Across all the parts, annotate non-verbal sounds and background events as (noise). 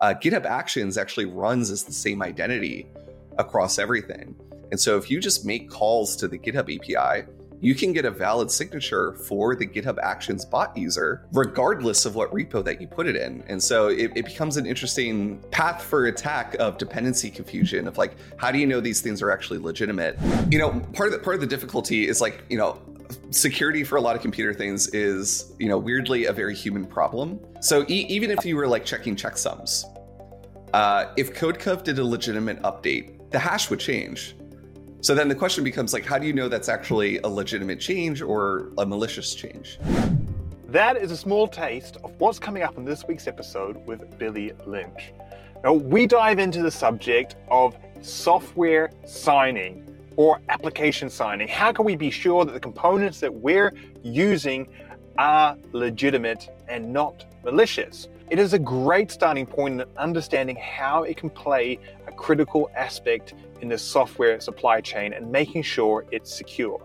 uh, GitHub Actions actually runs as the same identity across everything. And so if you just make calls to the GitHub API, you can get a valid signature for the GitHub Actions bot user, regardless of what repo that you put it in. And so it, it, becomes an interesting path for attack of dependency confusion of like, how do you know these things are actually legitimate? You know, part of the part of the difficulty is like, you know, security for a lot of computer things is, you know, weirdly a very human problem. So e- even if you were like checking checksums, uh, if CodeCov did a legitimate update, the hash would change. So then the question becomes like, how do you know that's actually a legitimate change or a malicious change? That is a small taste of what's coming up in this week's episode with Billy Lynch. Now, we dive into the subject of software signing or application signing. How can we be sure that the components that we're using are legitimate and not malicious? It is a great starting point in understanding how it can play a critical aspect in the software supply chain and making sure it's secure.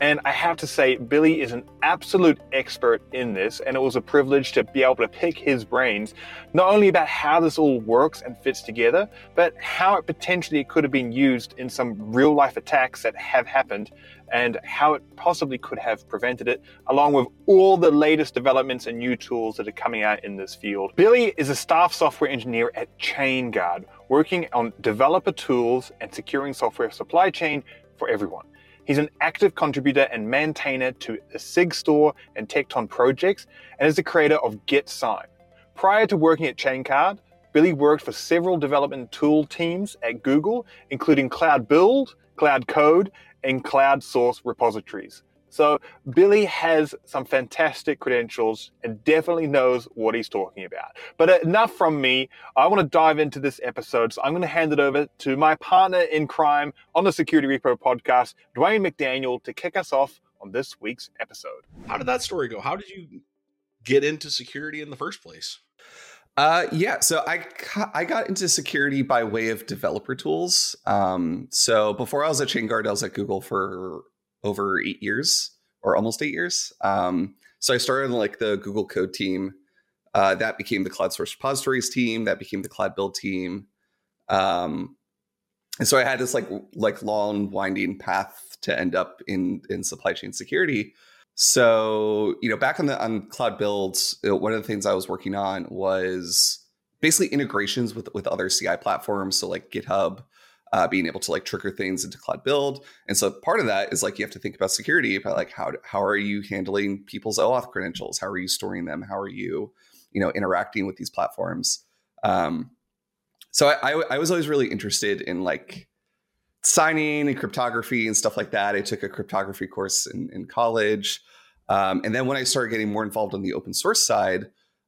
And I have to say, Billy is an absolute expert in this, and it was a privilege to be able to pick his brains, not only about how this all works and fits together, but how it potentially could have been used in some real life attacks that have happened, and how it possibly could have prevented it, along with all the latest developments and new tools that are coming out in this field. Billy is a staff software engineer at ChainGuard, working on developer tools and securing software supply chain for everyone. He's an active contributor and maintainer to the SigStore and Tekton projects and is the creator of GitSign. Prior to working at ChainGuard, Billy worked for several development tool teams at Google, including Cloud Build, Cloud Code, and Cloud Source repositories. So Billy has some fantastic credentials and definitely knows what he's talking about. But enough from me. I want to dive into this episode. So I'm going to hand it over to my partner in crime on the Security Repo podcast, Dwayne McDaniel, to kick us off on this week's episode. How did that story go? How did you get into security in the first place? Uh, yeah, so I I got into security by way of developer tools. Um, so before I was at ChainGuard, I was at Google for over eight years or almost eight years. Um, so I started like the Google Code team. Uh, that became the Cloud Source Repositories team. That became the Cloud Build team. Um, and so I had this like like long winding path to end up in in supply chain security. So you know, back on the on Cloud Builds, one of the things I was working on was basically integrations with with other CI platforms. So like GitHub, uh, being able to like trigger things into Cloud Build. And so part of that is like you have to think about security about like how how are you handling people's OAuth credentials? How are you storing them? How are you you know interacting with these platforms? Um, so I, I, I was always really interested in like signing and cryptography and stuff like that. I took a cryptography course in, in college. Um, and then when I started getting more involved on the open source side,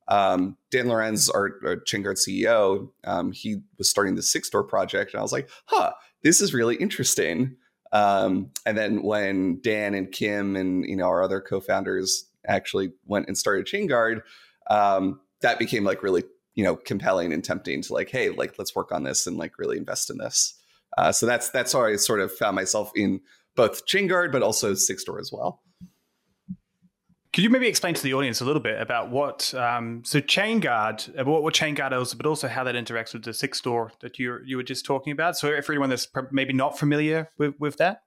um, Dan Lorenc, our, our ChainGuard CEO, um, he was starting the SigStore project, and I was like, "Huh, this is really interesting." Um, and then when Dan and Kim and you know our other co-founders actually went and started ChainGuard, um, that became like really you know compelling and tempting to like, hey, like let's work on this and like really invest in this. Uh, so that's that's how I sort of found myself in both ChainGuard but also SigStore as well. Could you maybe explain to the audience a little bit about what um, so ChainGuard, uh, what, what ChainGuard is, but also how that interacts with the SigStore that you you were just talking about? So, for anyone that's maybe not familiar with, with that.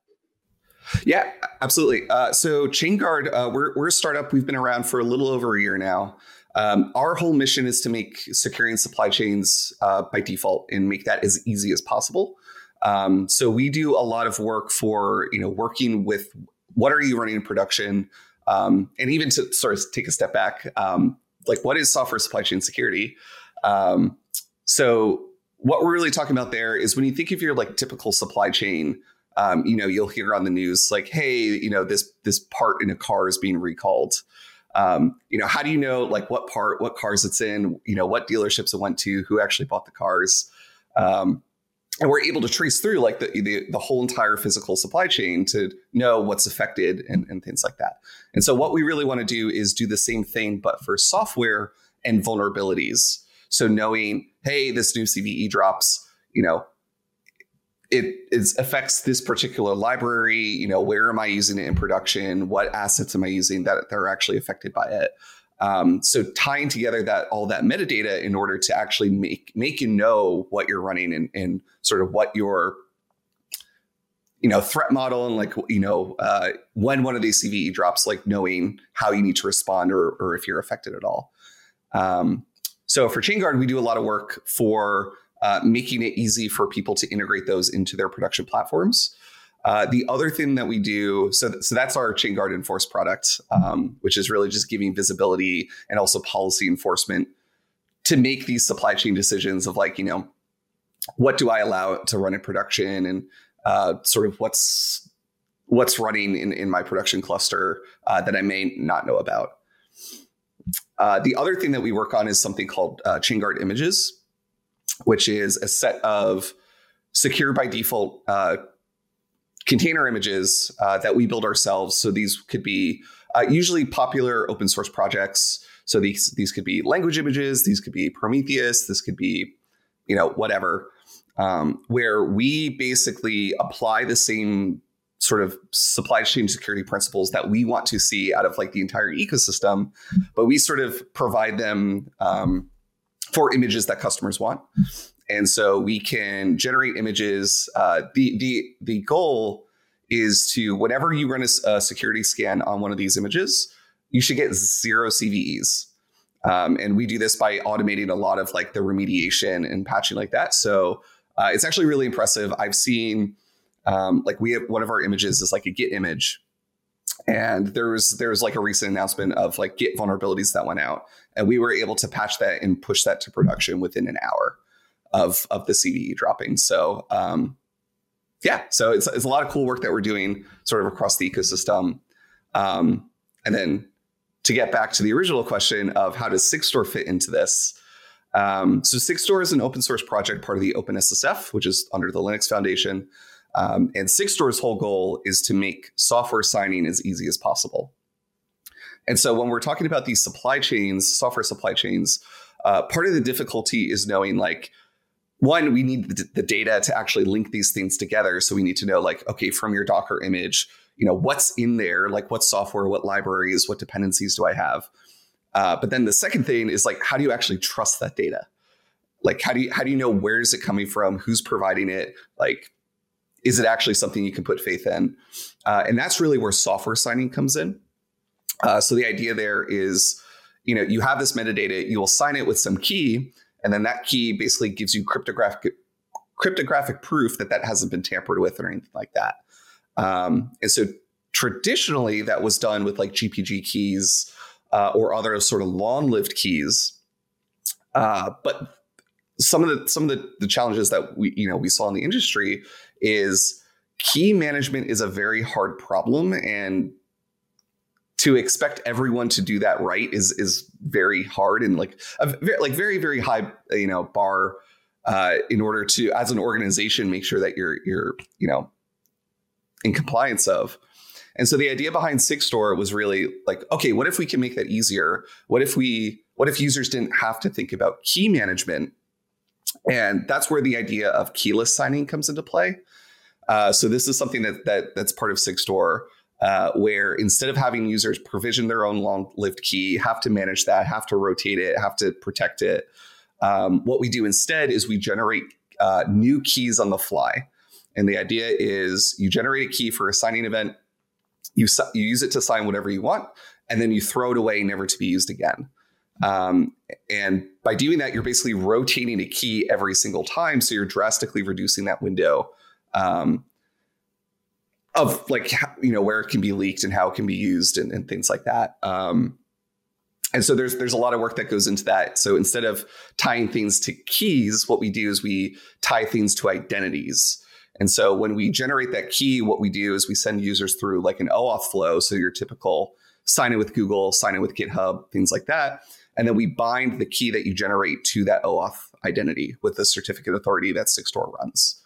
Yeah, absolutely. Uh, so, ChainGuard, uh, we're we're a startup. We've been around for a little over a year now. Um, our whole mission is to make securing supply chains uh, by default and make that as easy as possible. Um, so, we do a lot of work for you know working with what are you running in production um, and even to sort of take a step back, um, like what is software supply chain security? Um, so what we're really talking about there is when you think of your like typical supply chain, um, you know, you'll hear on the news like, hey, you know, this this part in a car is being recalled. Um, you know, how do you know like what part, what cars it's in, you know, what dealerships it went to, who actually bought the cars? Um, and we're able to trace through like the, the, the whole entire physical supply chain to know what's affected and, and things like that. And so what we really want to do is do the same thing, but for software and vulnerabilities. So knowing, hey, this new CVE drops, you know, it it affects this particular library. You know, where am I using it in production? What assets am I using that, that are actually affected by it? Um, so tying together that all that metadata in order to actually make make you know what you're running and, and sort of what your you know threat model and like you know uh, when one of these CVE drops, like knowing how you need to respond or or if you're affected at all. Um, so for ChainGuard, we do a lot of work for uh, making it easy for people to integrate those into their production platforms. Uh, the other thing that we do, so, so that's our ChainGuard Enforce product, um, which is really just giving visibility and also policy enforcement to make these supply chain decisions of like, you know, what do I allow to run in production and uh, sort of what's what's running in, in my production cluster uh, that I may not know about. Uh, the other thing that we work on is something called uh, ChainGuard Images, which is a set of secure by default uh, container images uh, that we build ourselves. So these could be uh, usually popular open source projects. So these these could be language images. These could be Prometheus. This could be, you know, whatever. Um, where we basically apply the same sort of supply chain security principles that we want to see out of like the entire ecosystem, but we sort of provide them um, for images that customers want. And so we can generate images. Uh, the the the goal is to whenever you run a, a, security scan on one of these images, you should get zero CVEs. Um, and we do this by automating a lot of like the remediation and patching like that. So uh, it's actually really impressive. I've seen um, like we have one of our images is like a Git image, and there was there was like a recent announcement of like Git vulnerabilities that went out, and we were able to patch that and push that to production within an hour of of the CVE dropping. So um, yeah, so it's it's a lot of cool work that we're doing sort of across the ecosystem. Um, and then to get back to the original question of how does Sigstore fit into this? Um, so Sigstore is an open source project, part of the OpenSSF, which is under the Linux Foundation. Um, and Sigstore's whole goal is to make software signing as easy as possible. And so when we're talking about these supply chains, software supply chains, uh, part of the difficulty is knowing like one, we need the, data to actually link these things together. So we need to know, like, okay, from your Docker image, you know, what's in there, like what software, what libraries, what dependencies do I have? Uh, but then the second thing is like, how do you actually trust that data? Like, how do you how do you know where is it coming from? Who's providing it? Like, is it actually something you can put faith in? Uh, and that's really where software signing comes in. Uh, so the idea there is, you know, you have this metadata, you will sign it with some key, and then that key basically gives you cryptographic cryptographic proof that that hasn't been tampered with or anything like that. Um, and so traditionally, that was done with like GPG keys uh, or other sort of long-lived keys. Uh, but some of the some of the, the challenges that we you know we saw in the industry is key management is a very hard problem and to expect everyone to do that right is is very hard and like a very, like very very high you know bar uh, in order to as an organization make sure that you're you're you know in compliance of. And so the idea behind Sigstore was really like, okay, what if we can make that easier? What if we what if users didn't have to think about key management? And that's where the idea of keyless signing comes into play. Uh, so this is something that that that's part of Sigstore uh, where instead of having users provision their own long-lived key, have to manage that, have to rotate it, have to protect it, um, what we do instead is we generate uh, new keys on the fly. And the idea is you generate a key for a signing event, you, you use it to sign whatever you want, and then you throw it away, never to be used again. Um, and by doing that, you're basically rotating a key every single time. So you're drastically reducing that window um, of like you know where it can be leaked and how it can be used and, and things like that. Um, and so there's there's a lot of work that goes into that. So instead of tying things to keys, what we do is we tie things to identities. And so when we generate that key, what we do is we send users through like an OAuth flow. So your typical sign in with Google, sign in with GitHub, things like that. And then we bind the key that you generate to that OAuth identity with the certificate authority that Sigstore runs.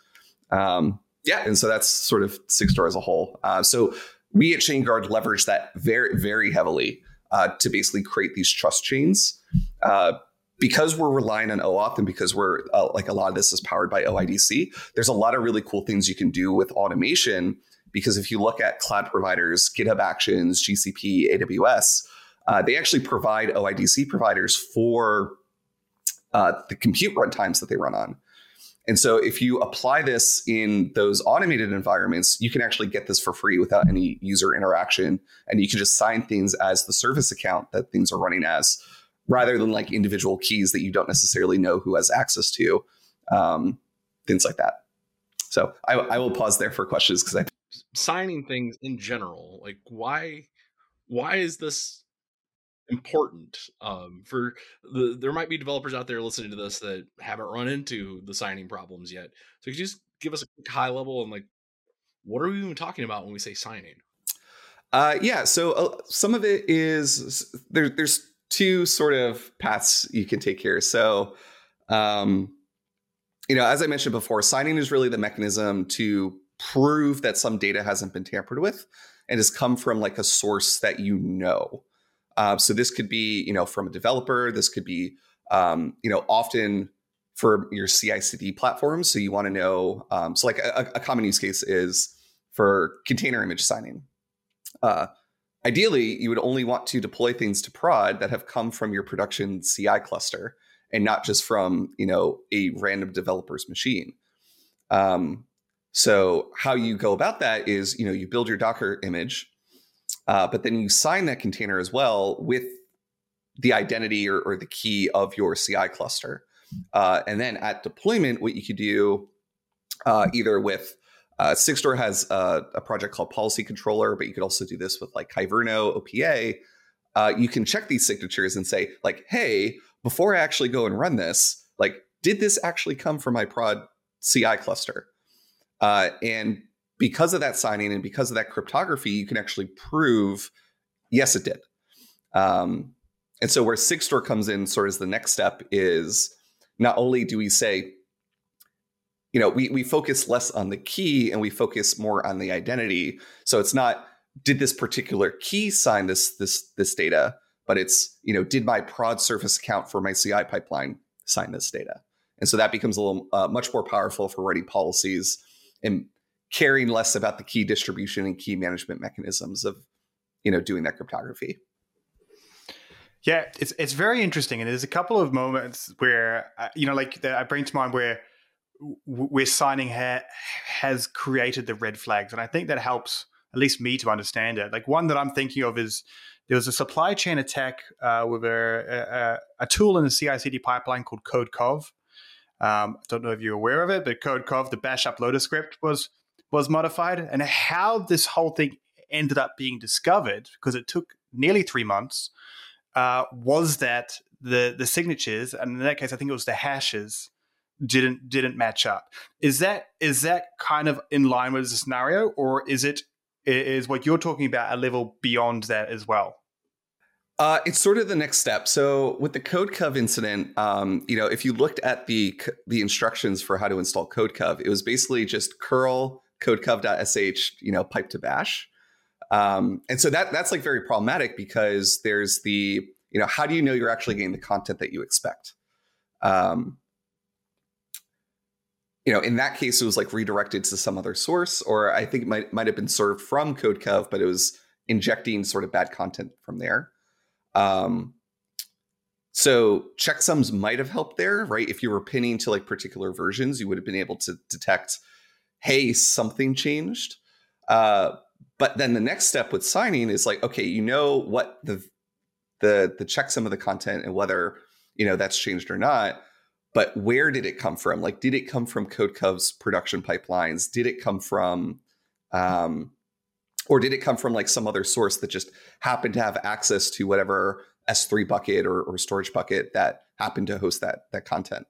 Um, yeah, and so that's sort of Sigstore as a whole. Uh, so we at ChainGuard leverage that very, very heavily uh, to basically create these trust chains. Uh, because we're relying on OAuth and because we're uh, like a lot of this is powered by OIDC, there's a lot of really cool things you can do with automation. Because if you look at cloud providers, GitHub Actions, GCP, AWS, uh, they actually provide OIDC providers for uh, the compute runtimes that they run on. And so if you apply this in those automated environments, you can actually get this for free without any user interaction. And you can just sign things as the service account that things are running as, rather than like individual keys that you don't necessarily know who has access to, um, things like that. So I, I will pause there for questions because I signing things in general, like why why is this important um, for the there might be developers out there listening to this that haven't run into the signing problems yet. So could you just give us a quick high level and like what are we even talking about when we say signing? Uh, yeah so uh, some of it is there, there's two sort of paths you can take here. So um, you know as i mentioned before signing is really the mechanism to prove that some data hasn't been tampered with and has come from like a source that you know uh, so this could be, you know, from a developer. This could be, um, you know, often for your CI/CD platforms. So you want to know. Um, so like a, a, common use case is for container image signing. Uh, ideally, you would only want to deploy things to prod that have come from your production CI cluster and not just from you know a random developer's machine. Um, so how you go about that is you know you build your Docker image uh, but then you sign that container as well with the identity or, or the key of your CI cluster. Uh, and then at deployment, what you could do uh, either with uh, Sigstore has a, a, project called Policy Controller, but you could also do this with like Kyverno OPA. Uh, you can check these signatures and say, like, hey, before I actually go and run this, like, did this actually come from my prod CI cluster? Uh, and because of that signing and because of that cryptography, you can actually prove, yes, it did. Um, and so where Sigstore comes in, sort of as the next step, is not only do we say, you know, we we focus less on the key and we focus more on the identity. So it's not did this particular key sign this this this data, but it's you know did my prod service account for my CI pipeline sign this data, and so that becomes a little uh, much more powerful for writing policies and caring less about the key distribution and key management mechanisms of you know doing that cryptography yeah it's it's very interesting and there's a couple of moments where uh, you know like i bring to mind where where signing ha- has created the red flags and i think that helps at least me to understand it like one that i'm thinking of is there was a supply chain attack uh, with a, a, a, tool in the CI/CD pipeline called CodeCov. Um, I don't know if you're aware of it, but CodeCov, the Bash uploader script, was was modified and how this whole thing ended up being discovered because it took nearly three months uh, was that the the signatures and in that case I think it was the hashes didn't didn't match up. Is that is that kind of in line with the scenario, or is it is what you're talking about a level beyond that as well? Uh, it's sort of the next step. So with the CodeCov incident, um, you know, if you looked at the the instructions for how to install CodeCov, it was basically just curl codecov.sh, you know, pipe to bash. Um, and so that that's like very problematic because there's the, you know, how do you know you're actually getting the content that you expect? Um, you know, in that case, it was like redirected to some other source, or I think it might might have been served from CodeCov, but it was injecting sort of bad content from there. Um, so checksums might have helped there, right? If you were pinning to like particular versions, you would have been able to detect hey, something changed. Uh, but then the next step with signing is like, okay, you know what the the the checksum of the content and whether you know that's changed or not. But where did it come from? Like, did it come from CodeCov's production pipelines? Did it come from, um, or did it come from like some other source that just happened to have access to whatever S3 bucket or, or storage bucket that happened to host that that content?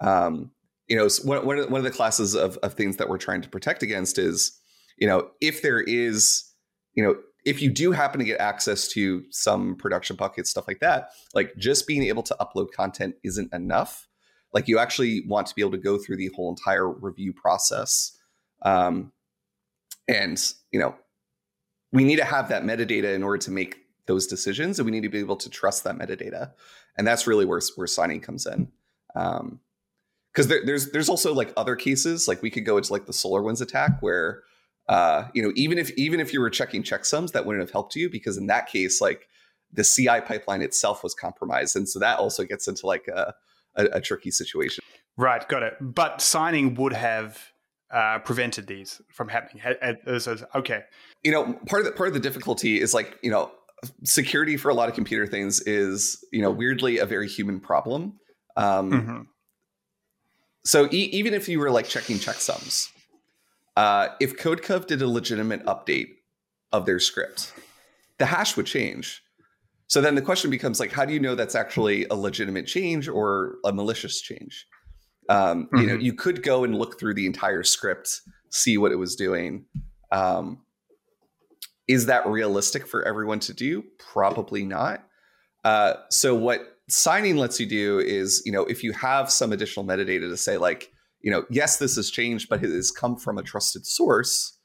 Um, you know, one, one, of, the classes of, of things that we're trying to protect against is, you know, if there is, you know, if you do happen to get access to some production buckets, stuff like that, like just being able to upload content isn't enough. Like you actually want to be able to go through the whole entire review process. Um, and, you know, we need to have that metadata in order to make those decisions and we need to be able to trust that metadata. And that's really where, where signing comes in. Um, because there, there's there's also like other cases like we could go into like the SolarWinds attack where uh you know even if even if you were checking checksums that wouldn't have helped you because in that case like the CI pipeline itself was compromised, and so that also gets into like a, a, a tricky situation. Right, got it. But signing would have uh, prevented these from happening. Okay, you know, part of the part of the difficulty is like you know, security for a lot of computer things is you know weirdly a very human problem. Um, mm-hmm. So e- even if you were like checking checksums, uh, if CodeCov did a legitimate update of their script, the hash would change. So then the question becomes like, how do you know that's actually a legitimate change or a malicious change? Um, mm-hmm. You know, mm-hmm. you could go and look through the entire script, see what it was doing. Um, is that realistic for everyone to do? Probably not. Uh, so what signing lets you do is, you know, if you have some additional metadata to say like, you know, yes, this has changed, but it has come from a trusted source.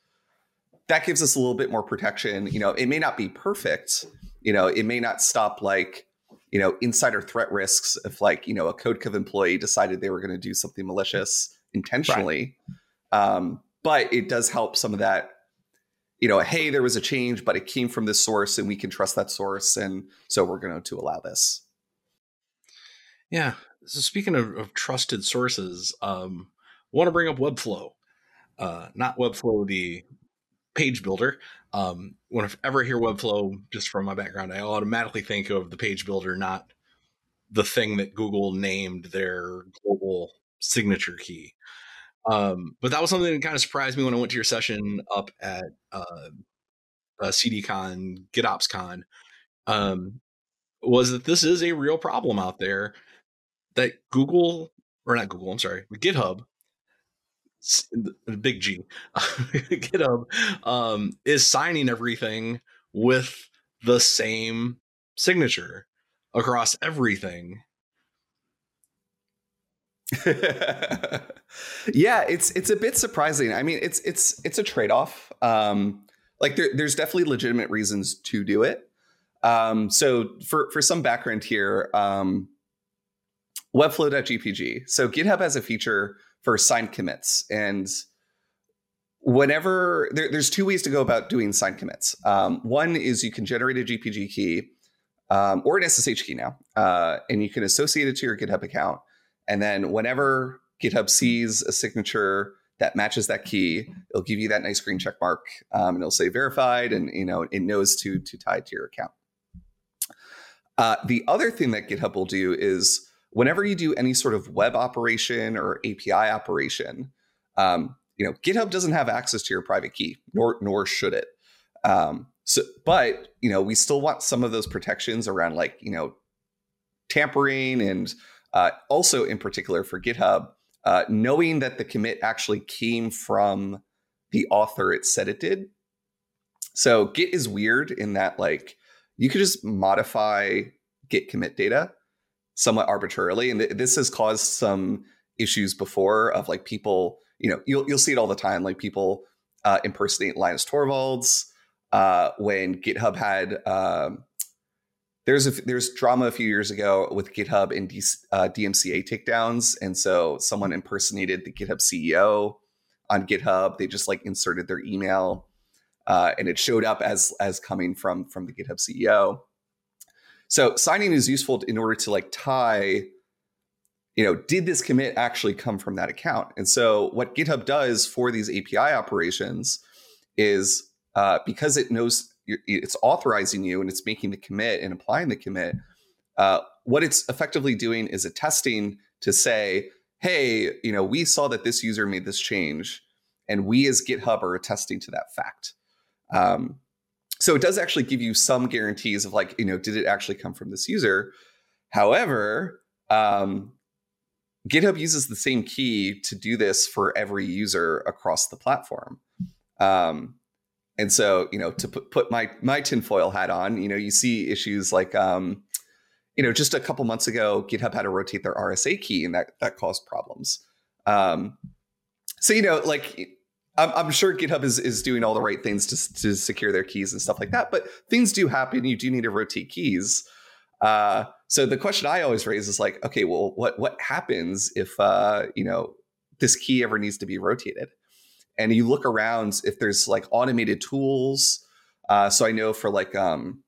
That gives us a little bit more protection. You know, it may not be perfect. You know, it may not stop like, you know, insider threat risks if like, you know, a CodeCov employee decided they were going to do something malicious intentionally. Right. Um, but it does help some of that you know, hey, there was a change, but it came from this source and we can trust that source. And so we're going to allow this. Yeah. So speaking of, of trusted sources, um, want to bring up Webflow, uh, not Webflow, the page builder. Um, whenever I hear Webflow, just from my background, I automatically think of the page builder, not the thing that Google named their global signature key. Um, but that was something that kind of surprised me when I went to your session up at uh, uh, CDCon, GitOpsCon, um, was that this is a real problem out there that Google, or not Google, I'm sorry, GitHub, big G, (laughs) GitHub um, is signing everything with the same signature across everything (laughs) yeah, it's it's a bit surprising. I mean, it's it's it's a trade off. Um, like there, there's definitely legitimate reasons to do it. Um, so for for some background here, um, Webflow.gpg. So GitHub has a feature for signed commits, and whenever there, there's two ways to go about doing signed commits. Um, one is you can generate a GPG key um, or an SSH key now, uh, and you can associate it to your GitHub account. And then whenever GitHub sees a signature that matches that key, it'll give you that nice green check mark, um, and it'll say verified, and you know it knows to to tie to your account. Uh, the other thing that GitHub will do is whenever you do any sort of web operation or API operation, um, you know GitHub doesn't have access to your private key, nor nor should it. Um, so, but you know we still want some of those protections around like you know tampering and uh, also, in particular for GitHub, uh, knowing that the commit actually came from the author it said it did. So Git is weird in that like you could just modify Git commit data somewhat arbitrarily, and th- this has caused some issues before of like people. You know, you'll you'll see it all the time, like people uh, impersonate Linus Torvalds. Uh, when GitHub had um, there's a, there's drama a few years ago with GitHub and D, uh, DMCA takedowns, and so someone impersonated the GitHub CEO on GitHub. They just like inserted their email, uh, and it showed up as as coming from from the GitHub CEO. So signing is useful in order to like tie, you know, did this commit actually come from that account? And so what GitHub does for these API operations is uh, because it knows it's authorizing you and it's making the commit and applying the commit. Uh, what it's effectively doing is attesting to say, hey, you know, we saw that this user made this change, and we as GitHub are attesting to that fact. Um, so it does actually give you some guarantees of like, you know, did it actually come from this user? However, um, GitHub uses the same key to do this for every user across the platform. Um, and so, you know, to put, put my my tinfoil hat on, you know, you see issues like, um, you know, just a couple months ago, GitHub had to rotate their RSA key, and that that caused problems. Um, so, you know, like I'm, I'm, sure GitHub is is doing all the right things to to secure their keys and stuff like that, but things do happen. You do need to rotate keys. Uh, so the question I always raise is like, okay, well, what what happens if uh, you know this key ever needs to be rotated? and you look around if there's like automated tools. Uh, so I know for like um,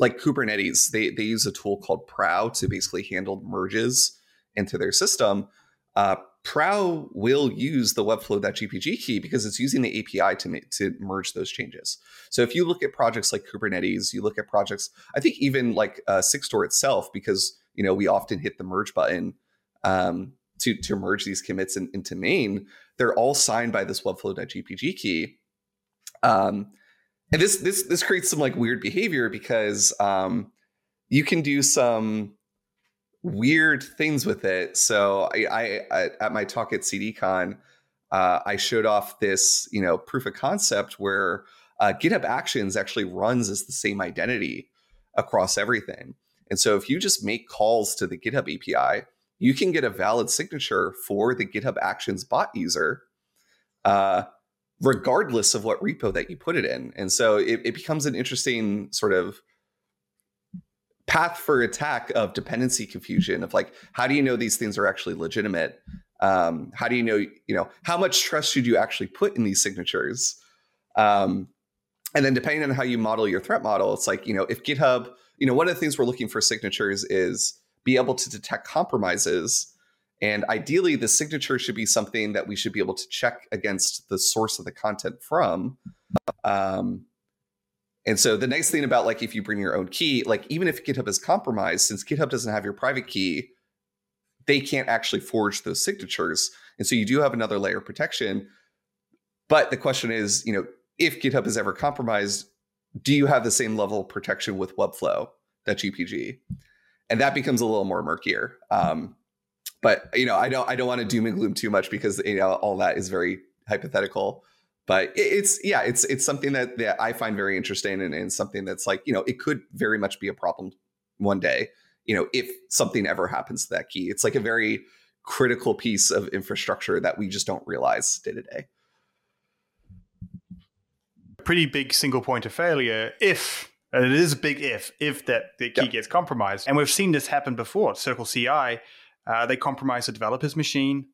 like Kubernetes, they they use a tool called Prow to basically handle merges into their system. Uh, Prow will use the Webflow.gpg key because it's using the API to to merge those changes. So if you look at projects like Kubernetes, you look at projects, I think even like uh, Sigstore itself, because you know we often hit the merge button um, to to merge these commits in, into main. They're all signed by this Webflow.gpg key. Um, and this this this creates some like weird behavior because um, you can do some weird things with it. So I, I, I at my talk at CDCon, uh, I showed off this you know proof of concept where uh, GitHub Actions actually runs as the same identity across everything. And so if you just make calls to the GitHub API, you can get a valid signature for the GitHub Actions bot user. Uh, regardless of what repo that you put it in. And so it, it becomes an interesting sort of path for attack of dependency confusion of like, how do you know these things are actually legitimate? Um, how do you know, you know, how much trust should you actually put in these signatures? Um, and then depending on how you model your threat model, it's like, you know, if GitHub, you know, one of the things we're looking for signatures is be able to detect compromises and ideally, the signature should be something that we should be able to check against the source of the content from. Um, and so the nice thing about like if you bring your own key, like even if GitHub is compromised, since GitHub doesn't have your private key, they can't actually forge those signatures. And so you do have another layer of protection. But the question is, you know, if GitHub is ever compromised, do you have the same level of protection with Webflow, that GPG? And that becomes a little more murkier. Um, but you know, I don't I don't want to doom and gloom too much because you know all that is very hypothetical. But it's yeah, it's it's something that, that I find very interesting and, and something that's like you know it could very much be a problem one day. You know, if something ever happens to that key, it's like a very critical piece of infrastructure that we just don't realize day to day. Pretty big single point of failure if and it is a big if if that the key gets compromised and we've seen this happen before CircleCI uh, they compromised a developer's machine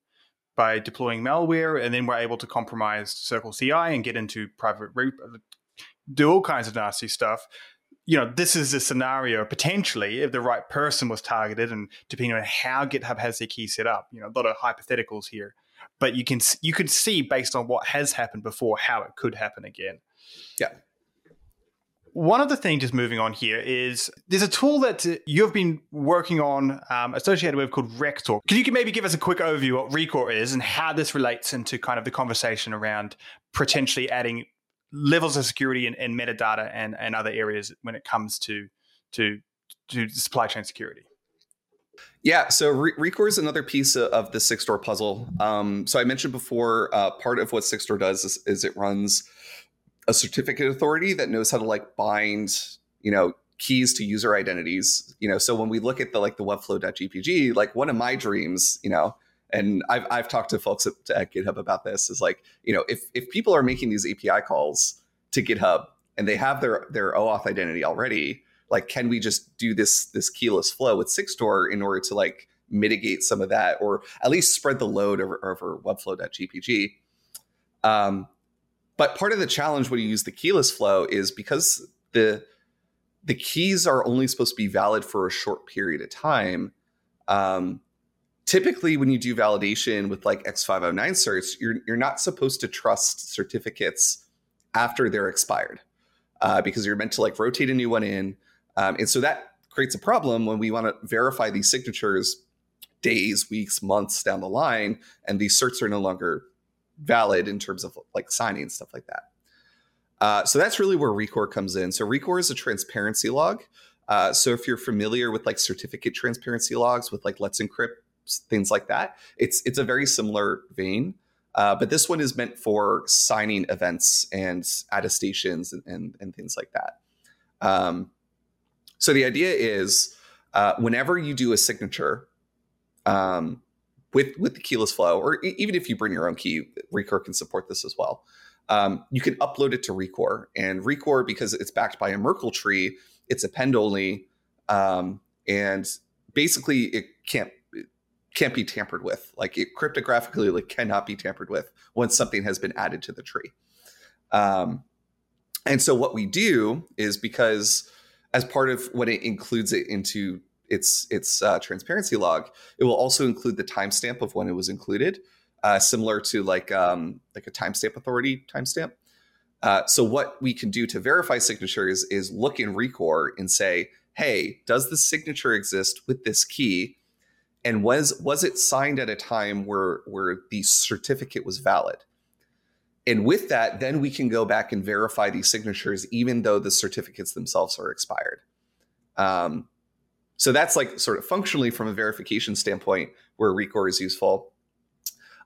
by deploying malware, and then we're able to compromise CircleCI and get into private repo, uh, do all kinds of nasty stuff. You know, this is a scenario potentially if the right person was targeted, and depending on how GitHub has their key set up. You know, a lot of hypotheticals here, but you can you can see based on what has happened before how it could happen again. Yeah. One of the things, just moving on here, is there's a tool that you've been working on um, associated with called Rekor. Could you maybe give us a quick overview what Rekor is and how this relates into kind of the conversation around potentially adding levels of security and, metadata and, and other areas when it comes to to to supply chain security? Yeah, so Re- is another piece of the Sigstore puzzle. Um, so I mentioned before, uh, part of what Sigstore does is, is it runs a certificate authority that knows how to like bind, you know, keys to user identities. You know, so when we look at the like the webflow.gpg, like one of my dreams, you know, and I've I've talked to folks at, at GitHub about this is like, you know, if if people are making these API calls to GitHub and they have their their OAuth identity already, like can we just do this this keyless flow with Sigstore in order to like mitigate some of that or at least spread the load over, over webflow.gpg? Um, but part of the challenge when you use the keyless flow is because the the keys are only supposed to be valid for a short period of time. Um, typically, when you do validation with like X509 certs, you're you're not supposed to trust certificates after they're expired uh, because you're meant to like rotate a new one in, um, and so that creates a problem when we want to verify these signatures days, weeks, months down the line, and these certs are no longer valid in terms of like signing and stuff like that. Uh, so that's really where Rekor comes in. So Rekor is a transparency log. Uh, so if you're familiar with like certificate transparency logs with like Let's Encrypt things like that, it's it's a very similar vein. Uh, but this one is meant for signing events and attestations and, and, and things like that. Um, so the idea is uh, whenever you do a signature, um, with with the keyless flow, or even if you bring your own key, Rekor can support this as well. Um, you can upload it to Rekor, and Rekor because it's backed by a Merkle tree, it's append only, um, and basically it can't it can't be tampered with. Like it cryptographically like cannot be tampered with once something has been added to the tree. Um, and so what we do is because as part of when it includes it into its its uh, transparency log, it will also include the timestamp of when it was included, uh, similar to like um, like a timestamp authority timestamp. Uh, so what we can do to verify signatures is look in Rekor and say, hey, does the signature exist with this key? And was was it signed at a time where where the certificate was valid? And with that, then we can go back and verify these signatures, even though the certificates themselves are expired. Um, so that's like sort of functionally from a verification standpoint where Rekor is useful.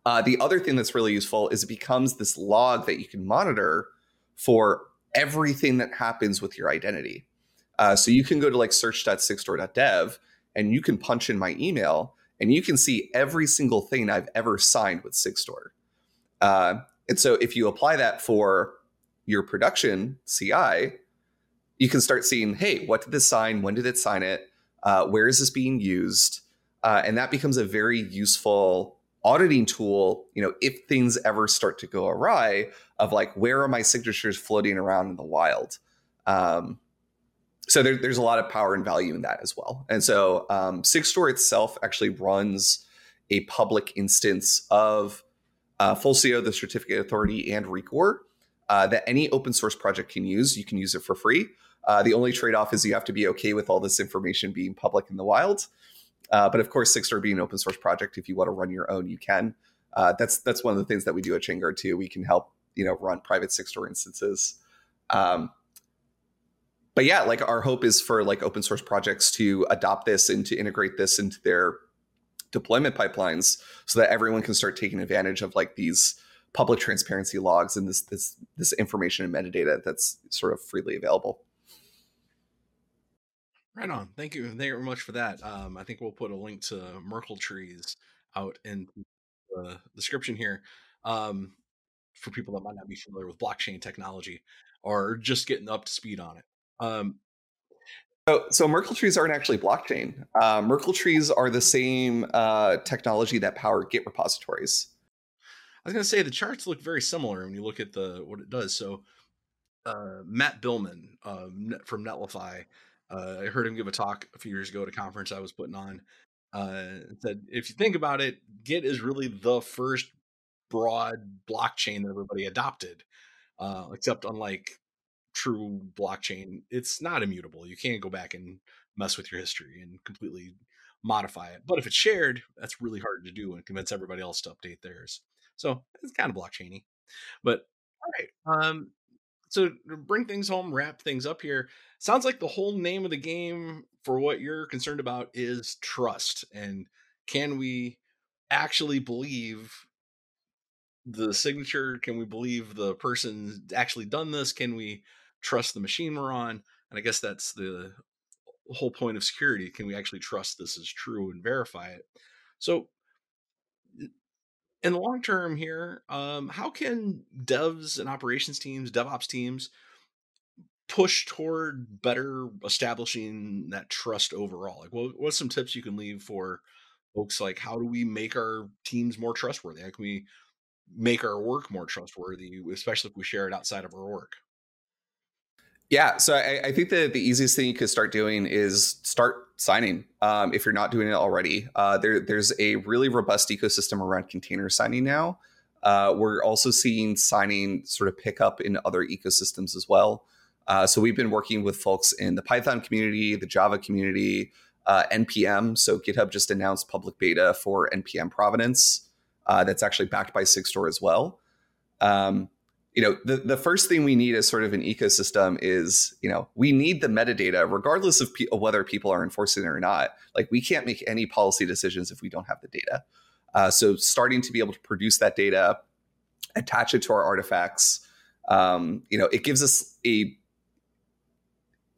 Uh, the other thing that's really useful is it becomes this log that you can monitor for everything that happens with your identity. Uh, so you can go to like search.sigstore.dev and you can punch in my email and you can see every single thing I've ever signed with Sigstore. Uh, and so if you apply that for your production CI, you can start seeing, hey, what did this sign? When did it sign it? Uh, where is this being used? Uh, and that becomes a very useful auditing tool. You know, if things ever start to go awry, of like where are my signatures floating around in the wild? Um, so there, there's a lot of power and value in that as well. And so um, Sigstore itself actually runs a public instance of uh, Fulcio, the certificate authority, and Rekor uh, that any open source project can use. You can use it for free. Uh, the only trade off is you have to be okay with all this information being public in the wild. Uh, but of course, Sigstore being an open source project, if you want to run your own, you can. Uh, that's that's one of the things that we do at ChainGuard too. We can help you know run private Sigstore instances. Um, but yeah, like our hope is for like open source projects to adopt this and to integrate this into their deployment pipelines so that everyone can start taking advantage of like these public transparency logs and this this this information and metadata that's sort of freely available. Right on. Thank you. Thank you very much for that. Um, I think we'll put a link to Merkle trees out in the description here um, for people that might not be familiar with blockchain technology or just getting up to speed on it. Um, so, so Merkle trees aren't actually blockchain. Uh, Merkle trees are the same uh, technology that power Git repositories. I was going to say the charts look very similar when you look at the what it does. So, uh, Matt Biilmann um, from Netlify uh, I heard him give a talk a few years ago at a conference I was putting on. Uh, said if you think about it, Git is really the first broad blockchain that everybody adopted. Uh, except unlike true blockchain, it's not immutable. You can't go back and mess with your history and completely modify it. But if it's shared, that's really hard to do and convince everybody else to update theirs. So it's kind of blockchainy. But all right. Um, to bring things home, wrap things up here. Sounds like the whole name of the game for what you're concerned about is trust. And can we actually believe the signature? Can we believe the person actually done this? Can we trust the machine we're on? And I guess that's the whole point of security. Can we actually trust this is true and verify it? So in the long term here, um, how can devs and operations teams, DevOps teams, push toward better establishing that trust overall? Like, what, what's some tips you can leave for folks? Like, how do we make our teams more trustworthy? How can we make our work more trustworthy, especially if we share it outside of our work? Yeah, so I, I, think that the easiest thing you could start doing is start signing. Um, if you're not doing it already, uh, there, there's a really robust ecosystem around container signing now. Uh, we're also seeing signing sort of pick up in other ecosystems as well. Uh, so we've been working with folks in the Python community, the Java community, uh, NPM. So GitHub just announced public beta for NPM Provenance. Uh, that's actually backed by Sigstore as well. Um, you know the, the first thing we need as sort of an ecosystem is you know we need the metadata regardless of, pe- whether people are enforcing it or not. Like we can't make any policy decisions if we don't have the data. Uh, so starting to be able to produce that data attach it to our artifacts um, you know it gives us a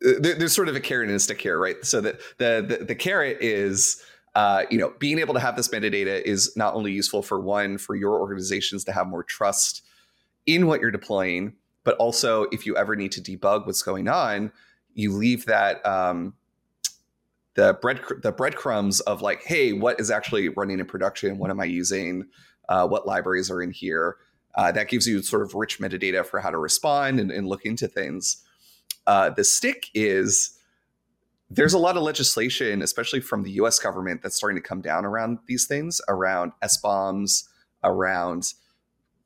uh, there's sort of a carrot and a stick here right? So that the, the the carrot is uh, you know being able to have this metadata is not only useful for one for your organizations to have more trust in what you're deploying, but also if you ever need to debug what's going on, you leave that um, the bread the breadcrumbs of like, hey, what is actually running in production? What am I using? Uh, what libraries are in here? Uh, that gives you sort of rich metadata for how to respond and, and look into things. Uh, the stick is there's a lot of legislation, especially from the US government, that's starting to come down around these things, around SBOMs, around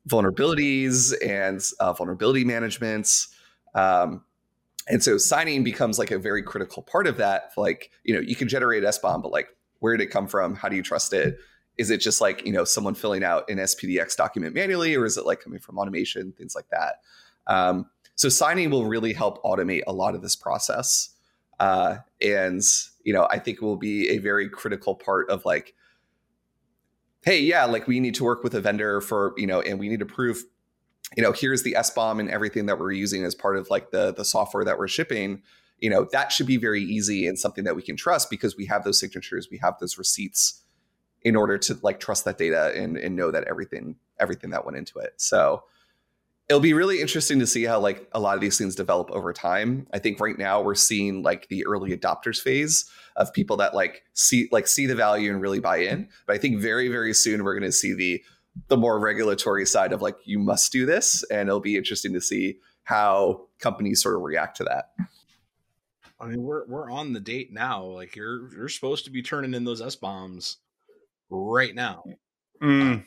vulnerabilities and uh, vulnerability managements. Um, and so signing becomes like a very critical part of that. Like, you know, you can generate SBOM, but like, where did it come from? How do you trust it? Is it just like, you know, someone filling out an SPDX document manually, or is it like coming from automation, things like that? Um, so signing will really help automate a lot of this process. Uh, and, you know, I think will be a very critical part of like, hey, yeah, like we need to work with a vendor for, you know, and we need to prove, you know, here's the SBOM and everything that we're using as part of like the the software that we're shipping. You know, that should be very easy and something that we can trust because we have those signatures, we have those receipts in order to like trust that data and, and know that everything everything that went into it. So it'll be really interesting to see how like a lot of these things develop over time. I think right now we're seeing like the early adopters phase of people that like see like see the value and really buy in. But I think very very soon we're going to see the the more regulatory side of like you must do this and it'll be interesting to see how companies sort of react to that. I mean, we're we're on the date now. Like you're you're supposed to be turning in those SBOMs right now. Mm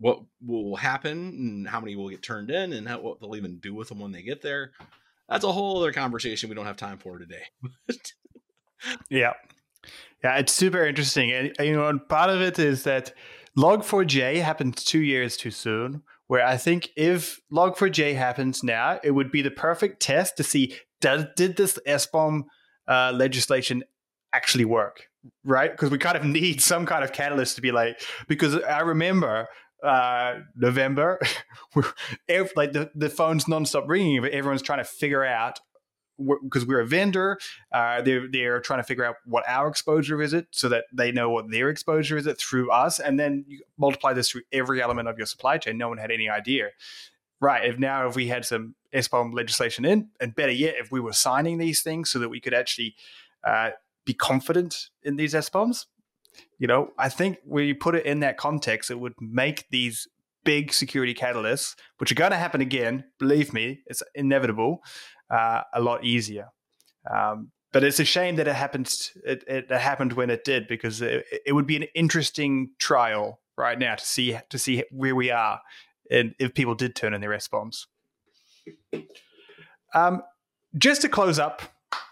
what will happen and how many will get turned in and how, what they'll even do with them when they get there. That's a whole other conversation we don't have time for today. (laughs) yeah. Yeah, it's super interesting. And, you know, part of it is that Log4j happened two years too soon, where I think if Log4j happens now, it would be the perfect test to see does, did this SBOM uh, legislation actually work? Right? Because we kind of need some kind of catalyst to be like, because I remember uh, November, (laughs) like the, the phone's nonstop ringing, but everyone's trying to figure out because we're a vendor, uh, they're they're trying to figure out what our exposure is it, so that they know what their exposure is it through us, and then you multiply this through every element of your supply chain. No one had any idea, right? If now if we had some SBOM legislation in, and better yet, if we were signing these things so that we could actually uh, be confident in these SBOMs, you know, I think when you put it in that context, it would make these big security catalysts, which are going to happen again, believe me, it's inevitable, uh, a lot easier. Um, but it's a shame that it happened. It, it, happened when it did because it, it, would be an interesting trial right now to see to see where we are and if people did turn in their SBOMs. Um, just to close up,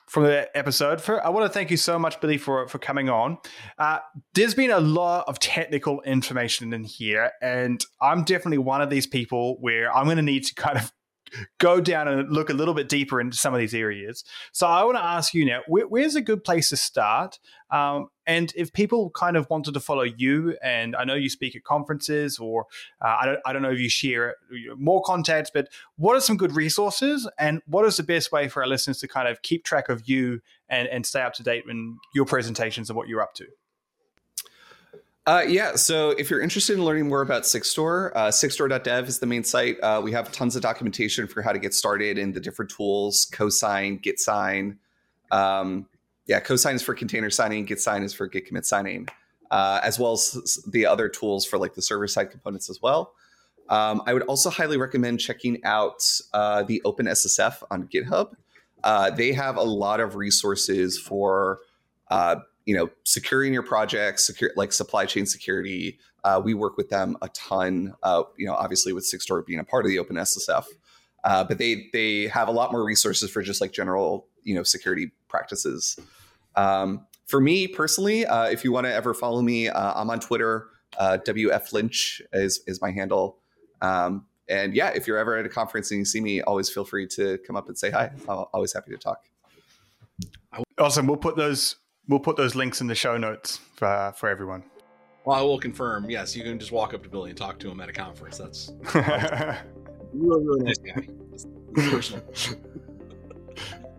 from the episode. For, I want to thank you so much, Billy, for for coming on. Uh, there's been a lot of technical information in here, and I'm definitely one of these people where I'm going to need to kind of go down and look a little bit deeper into some of these areas. So I want to ask you now, where, where's a good place to start? Um, and if people kind of wanted to follow you, and I know you speak at conferences, or uh, I, don't, I don't know if you share more contacts, but what are some good resources, and what is the best way for our listeners to kind of keep track of you and, and stay up to date in your presentations and what you're up to? Uh, yeah, so if you're interested in learning more about Sigstore, uh, sigstore.dev is the main site. Uh, we have tons of documentation for how to get started in the different tools, cosign, Gitsign. Um, yeah, cosign is for container signing, Gitsign is for git commit signing, uh, as well as the other tools for like the server side components as well. Um, I would also highly recommend checking out uh, the OpenSSF on GitHub. Uh, they have a lot of resources for uh, you know securing your projects secure like supply chain security. Uh, we work with them a ton uh, you know obviously with Sigstore being a part of the OpenSSF uh, but they they have a lot more resources for just like general you know security practices. Um, for me personally uh, if you want to ever follow me uh, i'm on twitter uh, wf lynch is is my handle. Um, and yeah if you're ever at a conference and you see me always feel free to come up and say hi. I'm always happy to talk. Awesome. We'll put those We'll put those links in the show notes for, for everyone. Well, I will confirm. Yes, you can just walk up to Billy and talk to him at a conference. That's (laughs) really, really nice guy. personal.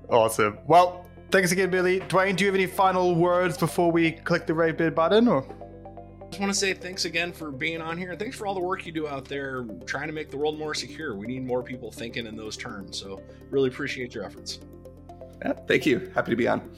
awesome. Well, thanks again, Billy. Dwayne, do you have any final words before we click the red bid button? Or I just want to say thanks again for being on here. Thanks for all the work you do out there trying to make the world more secure. We need more people thinking in those terms. So, really appreciate your efforts. Yeah, thank you. Happy to be on.